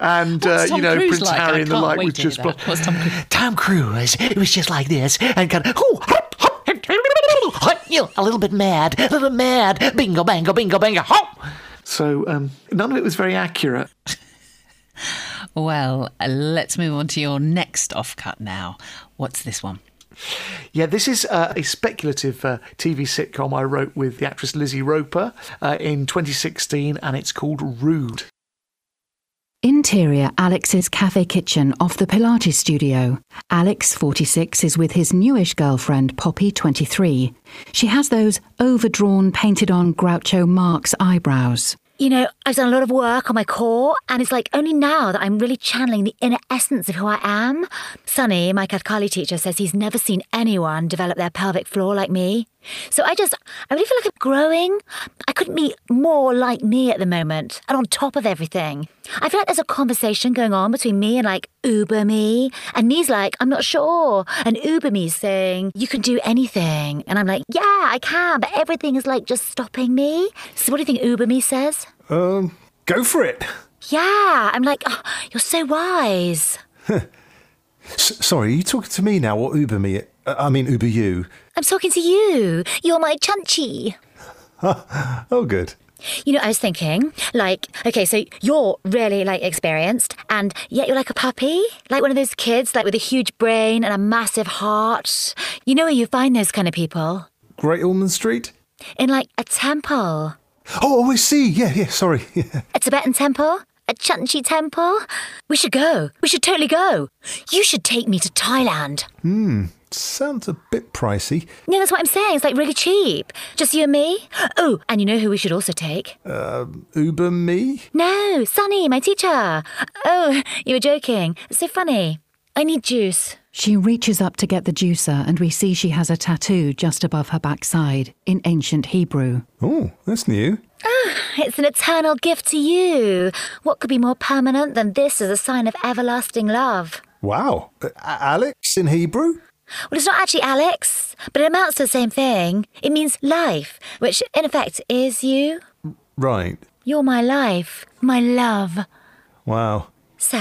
And uh, you know,
Cruise
Prince
like? I
Harry and the like was just.
What's Tom Cruise?
Tom Cruise, it was just like this, and kind of oh, hop, hop, hop, you know, a little bit mad, a little mad, bingo, bango, bingo, bango, hop. So um, none of it was very accurate.
Well, uh, let's move on to your next offcut now. What's this one?
Yeah, this is uh, a speculative uh, TV sitcom I wrote with the actress Lizzie Roper uh, in 2016, and it's called Rude.
Interior Alex's cafe kitchen off the Pilates studio. Alex, 46, is with his newish girlfriend, Poppy, 23. She has those overdrawn, painted on Groucho Marx eyebrows.
You know, I've done a lot of work on my core, and it's like only now that I'm really channeling the inner essence of who I am. Sunny, my Kathakali teacher, says he's never seen anyone develop their pelvic floor like me. So I just, I really feel like I'm growing. I couldn't be more like me at the moment, and on top of everything. I feel like there's a conversation going on between me and like Uber me, and me's like, I'm not sure, and Uber me's saying, you can do anything, and I'm like, yeah, I can, but everything is like just stopping me. So what do you think Uber me says?
Um, go for it.
Yeah, I'm like, oh, you're so wise.
S- sorry, are you talking to me now or Uber me? I mean, Uber you.
I'm talking to you. You're my chunchi.
Oh, good.
You know, I was thinking, like, okay, so you're really like experienced, and yet you're like a puppy, like one of those kids, like with a huge brain and a massive heart. You know where you find those kind of people?
Great Ormond Street?
In like a temple,
Oh, oh I see. Yeah, yeah, sorry. Yeah.
a Tibetan temple, a Chunchi temple. We should go. We should totally go. You should take me to Thailand. Hmm.
Sounds a bit pricey.
No, that's what I'm saying. It's like really cheap. Just you and me. Oh, and you know who we should also take?
Uh, Uber me?
No, Sunny, my teacher. Oh, you were joking. It's so funny. I need juice.
She reaches up to get the juicer, and we see she has a tattoo just above her backside in ancient Hebrew.
Oh, that's new.
Ah, it's an eternal gift to you. What could be more permanent than this as a sign of everlasting love?
Wow. Uh, Alex in Hebrew?
Well, it's not actually Alex, but it amounts to the same thing. It means life, which in effect is you.
Right.
You're my life, my love.
Wow.
So,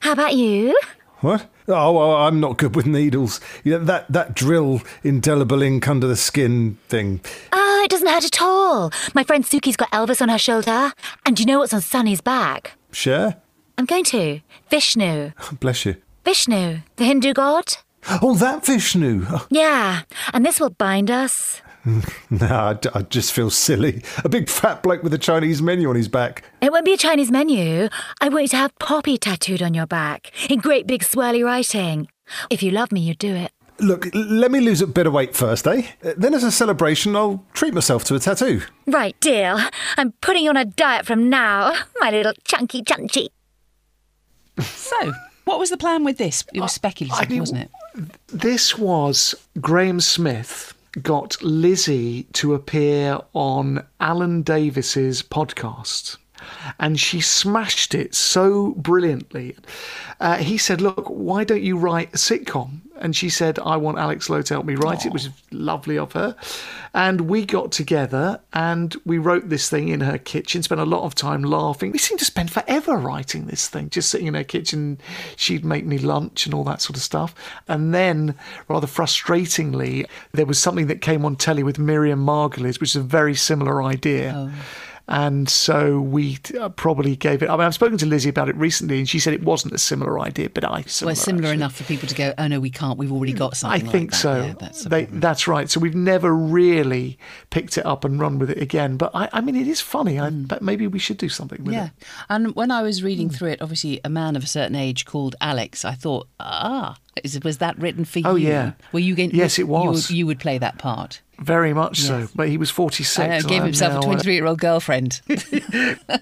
how about you?
What? Oh, well, I'm not good with needles. You know, that, that drill indelible ink under the skin thing.
Oh, it doesn't hurt at all. My friend Suki's got Elvis on her shoulder. And do you know what's on Sunny's back?
Share?
I'm going to. Vishnu.
Bless you.
Vishnu, the Hindu god?
Oh, that Vishnu.
Yeah, and this will bind us.
no, I, d- I just feel silly. A big fat bloke with a Chinese menu on his back.
It won't be a Chinese menu. I want you to have poppy tattooed on your back in great big swirly writing. If you love me, you'd do it.
Look, let me lose a bit of weight first, eh? Then, as a celebration, I'll treat myself to a tattoo.
Right, deal. I'm putting you on a diet from now, my little chunky chunky.
So, what was the plan with this? It was speculative,
mean,
wasn't it?
This was Graham Smith got Lizzie to appear on Alan Davies's podcast. and she smashed it so brilliantly. Uh, he said, Look, why don't you write a sitcom? And she said, I want Alex Lowe to help me write it, which is lovely of her. And we got together and we wrote this thing in her kitchen, spent a lot of time laughing. We seemed to spend forever writing this thing, just sitting in her kitchen. She'd make me lunch and all that sort of stuff. And then, rather frustratingly, there was something that came on telly with Miriam Margolyes, which is a very similar idea. Oh. And so we uh, probably gave it. I mean, I've spoken to Lizzie about it recently, and she said it wasn't a similar idea, but I similar,
well, similar
actually.
enough for people to go, oh no, we can't. We've already got
I
something. like
think
that."
so.
Yeah, that's,
they, that's right. So we've never really picked it up and run with it again. But I, I mean, it is funny. I bet maybe we should do something with
yeah.
it.
And when I was reading
Hmm.
through it, obviously a man of a certain age called Alex, I thought, ah, is, was that written for
Oh,
you?
yeah.
Were you going?
Yes, it was.
You would, play that part.
Very much so. But he was 46.
I know, gave himself
now,
a
uh,
23 year old girlfriend.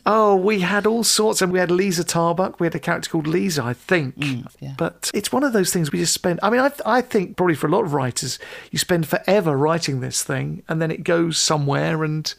Oh, we had all sorts, and we had Liza Tarbuck. We had a character called Lisa, I think.
Mm, yeah.
But it's one of those things we just spend. I mean, I, I think probably for a lot of writers, you spend forever writing this thing, and then it goes somewhere, and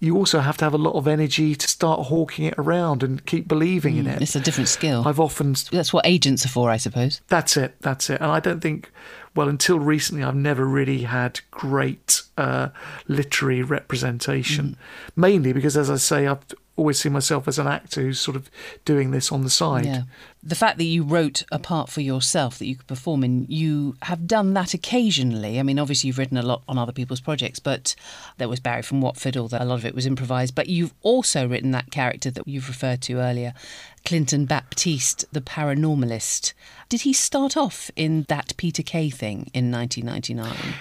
you also have to have a lot of energy to start hawking it around and keep believing in it.
Mm, it's a different skill.
I've often
That's what agents are for, I suppose.
that's it. That's it. And I don't think, well, until recently, I've never really had great uh, literary representation. Mainly because, as I say, I've always see myself as an actor who's sort of doing this on the side.
Yeah. The fact that you wrote a part for yourself that you could perform in, you have done that occasionally. I mean, obviously, you've written a lot on other people's projects, but there was Barry from Watford, although a lot of it was improvised. But you've also written that character that you've referred to earlier, Clinton Baptiste, the paranormalist. Did he start off in that Peter Kay thing in 1999?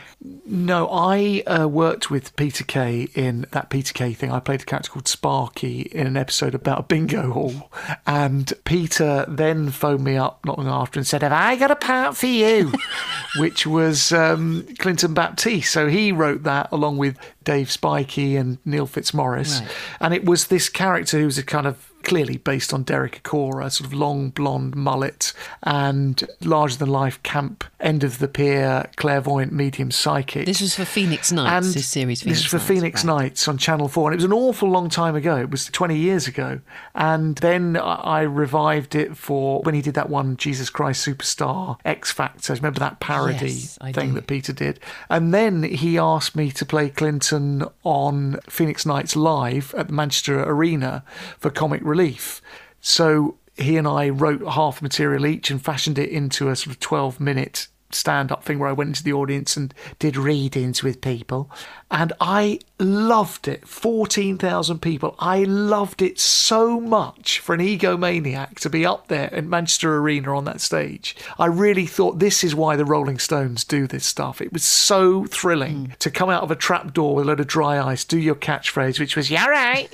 No, I uh, worked with Peter Kay in that Peter Kay thing. I played a character called Sparky in an episode about a bingo hall. And Peter then phoned me up not long after and said, Have I got a part for you? Which was um, Clinton Baptiste. So he wrote that along with Dave Spikey and Neil Fitzmaurice.
Right.
And it was this character who's a kind of clearly based on Derek Acorah, sort of long blonde mullet and larger than life camp, end of the pier, clairvoyant medium psychic.
This was for Phoenix Nights, this series.
This is for
Nights,
Phoenix
right.
Nights on Channel 4. And it was an awful long time ago. It was 20 years ago. And then I I revived it for when he did that one, Jesus Christ Superstar X Factor. Remember that parody
Yes,
thing
do.
that Peter did? And then he asked me to play Clinton on Phoenix Nights Live at the Manchester Arena for comic relief. So he and I wrote half material each and fashioned it into a sort of 12 minute stand up thing where I went into the audience and did readings with people. And I loved it. 14,000 people. I loved it so much for an egomaniac to be up there in Manchester Arena on that stage. I really thought this is why the Rolling Stones do this stuff. It was so thrilling mm. to come out of a trap door with a load of dry ice, do your catchphrase, which was, yeah, right.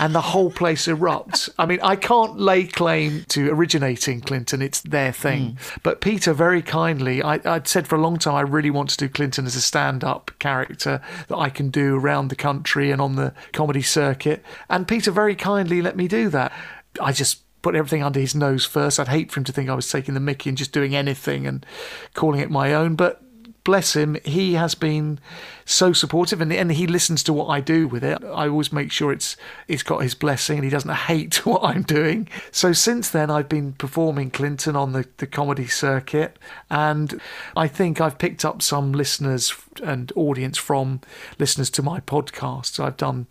And the whole place erupts. I mean, I can't lay claim to originating Clinton. It's their thing. Hmm. But Peter, very kindly, I, I'd said for a long time I really want to do Clinton as a stand up character that I can do around the country and on the comedy circuit. And Peter very kindly let me do that. I just put everything under his nose first. I'd hate for him to think I was taking the mickey and just doing anything and calling it my own. But bless him, he has been so supportive and, and he listens to what I do with it. I always make sure it's it's got his blessing and he doesn't hate what I'm doing. So since then I've been performing Clinton on the, the comedy circuit and I think I've picked up some listeners and audience from listeners to my podcast. I've done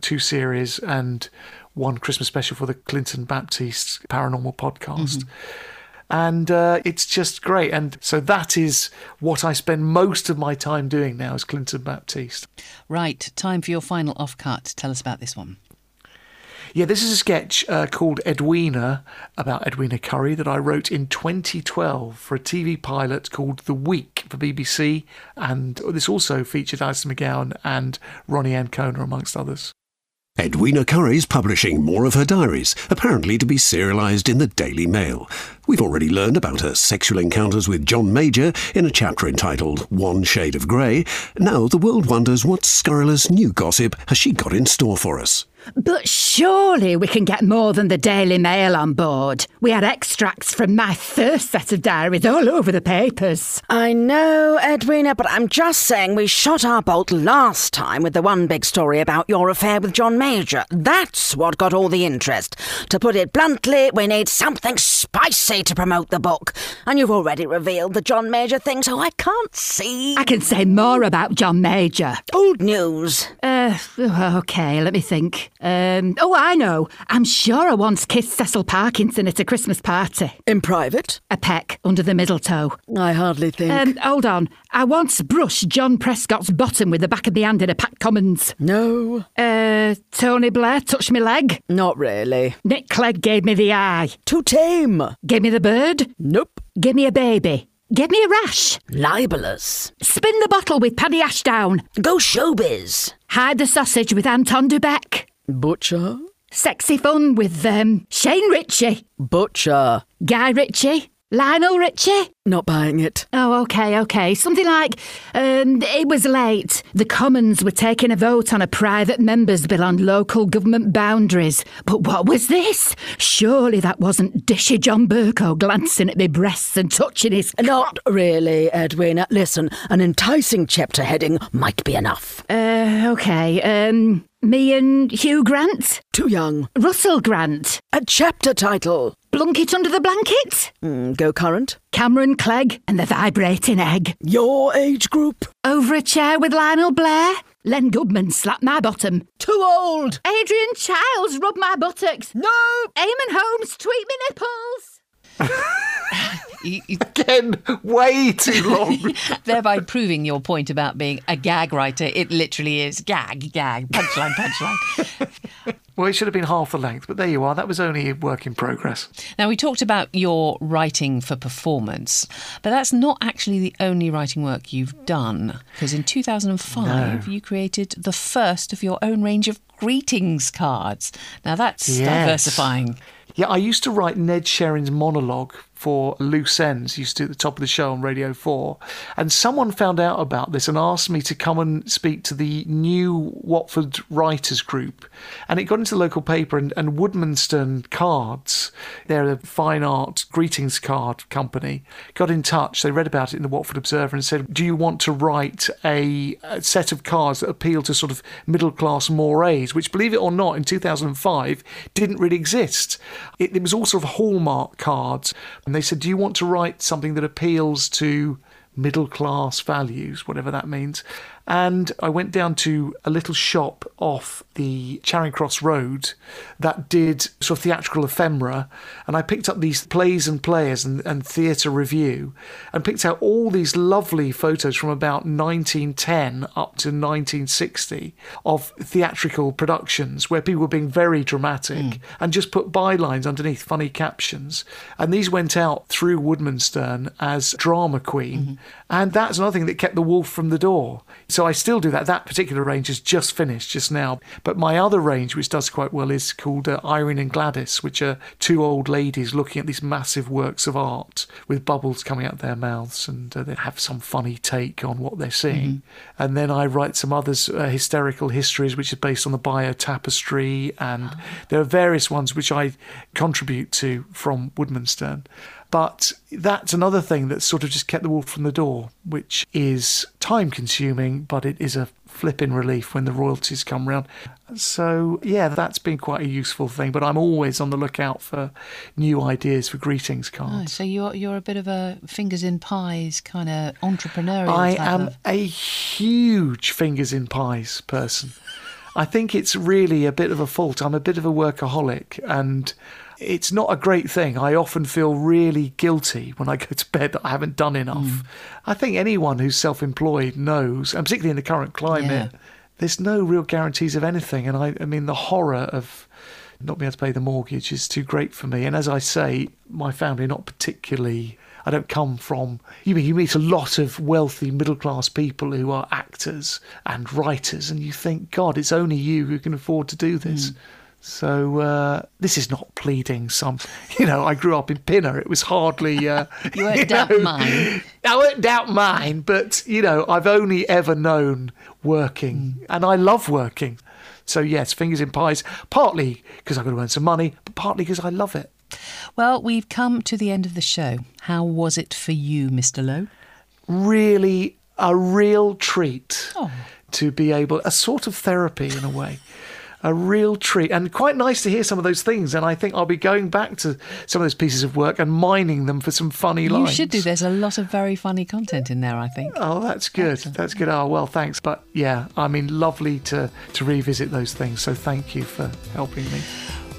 two series and one Christmas special for the Clinton Baptiste Paranormal Podcast mm-hmm. And uh, it's just great. And so that is what I spend most of my time doing now as Clinton Baptiste.
Right, time for your final offcut. Tell us about this one.
Yeah, this is a sketch uh, called Edwina about Edwina Currie that I wrote in 2012 for a TV pilot called The Week for BBC, and this also featured Alistair McGowan and Ronni Ancona amongst others.
Edwina Currie's publishing more of her diaries, apparently to be serialised in the Daily Mail. We've already learned about her sexual encounters with John Major in a chapter entitled One Shade of Grey. Now the world wonders what scurrilous new gossip has she got in store for us.
But surely we can get more than the Daily Mail on board. We had extracts from my first set of diaries all over the papers.
I know, Edwina, but I'm just saying we shot our bolt last time with the one big story about your affair with John Major. That's what got all the interest. To put it bluntly, we need something spicy to promote the book. And you've already revealed the John Major thing, so I can't see.
I can say more about John Major.
Old news.
Uh, okay, let me think. Um, oh, I know. I'm sure I once kissed Cecil Parkinson at a Christmas party.
In private?
A peck under the middle toe.
I hardly think.
Um, hold on. I once brushed John Prescott's bottom with the back of the hand in a packed commons.
no,
Uh, Tony Blair touched my leg.
not really.
Nick Clegg gave me the eye.
Too tame.
Gave me the bird.
Nope.
Gave me a baby. Gave me a rash.
Libelous.
Spin the bottle with Paddy Ashdown.
Go showbiz.
Hide the sausage with Anton du Beke.
Butcher.
Sexy fun with um, Shane Richie.
Butcher.
Guy Ritchie. Lionel Richie.
Not buying it.
Oh, okay, okay. Something like, um, it was late. The Commons were taking a vote on a private members bill on local government boundaries. But what was this? Surely that wasn't dishy John Bercow glancing at me breasts and touching his.
Not really, Edwina. Listen, an enticing chapter heading might be enough.
Uh, okay. Um, me and Hugh Grant?
Too young.
Russell Grant?
A chapter title.
Blunkett under the blanket?
Mm, go current.
Cameron Clegg and the vibrating egg.
Your age group.
Over a chair with Lionel Blair? Len Goodman slapped my bottom.
Too old.
Adrian Chiles rubbed my buttocks.
No.
Eamonn Holmes tweet me nipples.
You- you-
Again, way too long.
thereby proving your point about being a gag writer. It literally is gag, gag, punchline, punchline.
well, it should have been half the length, but there you are. That was only a work in progress.
Now, we talked about your writing for performance, but that's not actually the only writing work you've done. Because in 2005, you created the first of your own range of greetings cards. Now, that's
Yes.
diversifying.
Yeah, I used to write Ned Sherrin's monologue for Loose Ends, used to at the top of the show on Radio 4. And someone found out about this and asked me to come and speak to the new Watford Writers Group. And it got into the local paper, and, and Woodmansterne Cards, they're a fine art greetings card company, got in touch. They read about it in the Watford Observer and said, Do you want to write a, a set of cards that appeal to sort of middle class mores, which, believe it or not, in 2005 didn't really exist? It, it was all sort of hallmark cards. They said, Do you want to write something that appeals to middle class values, whatever that means? And I went down to a little shop off the Charing Cross Road that did sort of theatrical ephemera. And I picked up these plays and players and, and theatre review and picked out all these lovely photos from about 1910 up to 1960 of theatrical productions where people were being very dramatic hmm. and just put bylines underneath funny captions. And these went out through Woodmansterne as drama queen. Mm-hmm. And that's another thing that kept the wolf from the door. So I still do that. That particular range is just finished just now. But my other range, which does quite well, is called uh, Irene and Gladys, which are two old ladies looking at these massive works of art with bubbles coming out their mouths, and uh, they have some funny take on what they're seeing. And then I write some others, uh, hysterical histories, which is based on the Bayeux Tapestry, and there are various ones which I contribute to from Woodmansterne. But that's another thing that sort of just kept the wolf from the door, which is time consuming, but it is a flipping relief when the royalties come round. So, yeah, that's been quite a useful thing, but I'm always on the lookout for new ideas for greetings
Oh,
cards.
so you're you're a bit of a fingers in pies kind of entrepreneurial.
I am
of-
a huge fingers in pies person. I think it's really a bit of a fault. I'm a bit of a workaholic and it's not a great thing. I often feel really guilty when I go to bed that I haven't done enough. Mm. I think anyone who's self employed knows, and particularly in the current climate,
Yeah.
there's no real guarantees of anything. And I, I mean, the horror of not being able to pay the mortgage is too great for me. And as I say, my family are not particularly. I don't come from. You mean you meet a lot of wealthy middle class people who are actors and writers, and you think, God, it's only you who can afford to do this. Mm. So uh, this is not pleading some. You know, I grew up in Pinner. It was hardly. Uh,
You won't doubt
know,
mine.
I won't doubt mine, but you know, I've only ever known working, and I love working. So, yes, fingers in pies, partly because I've got to earn some money, but partly because I love it.
Well, we've come to the end of the show. How was it for you, Mr. Lowe?
Really, a real treat
Oh.
to be able, a sort of therapy in a way. A real treat, and quite nice to hear some of those things. And I think I'll be going back to some of those pieces of work and mining them for some funny lines.
You should do. There's a lot of very funny content in there, I think.
Oh, that's good. That's good. Oh, well, thanks. But yeah, I mean, lovely to to revisit those things. So thank you for helping me.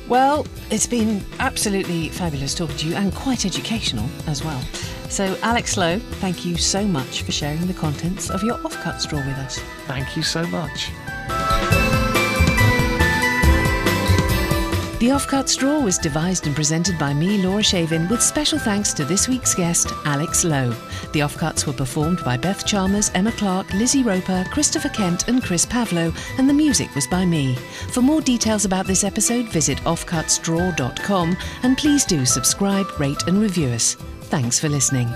Well, it's been absolutely fabulous talking to you and quite educational as well. So, Alex Lowe, thank you so much for sharing the contents of your offcuts drawer with us.
Thank you so much.
The Offcuts Drawer was devised and presented by me, Laura Shavin, with special thanks to this week's guest, Alex Lowe. The Offcuts were performed by Beth Chalmers, Emma Clarke, Lizzie Roper, Christopher Kent, and Chris Pavlo, and the music was by me. For more details about this episode, visit offcutsdrawer.com and please do subscribe, rate, and review us. Thanks for listening.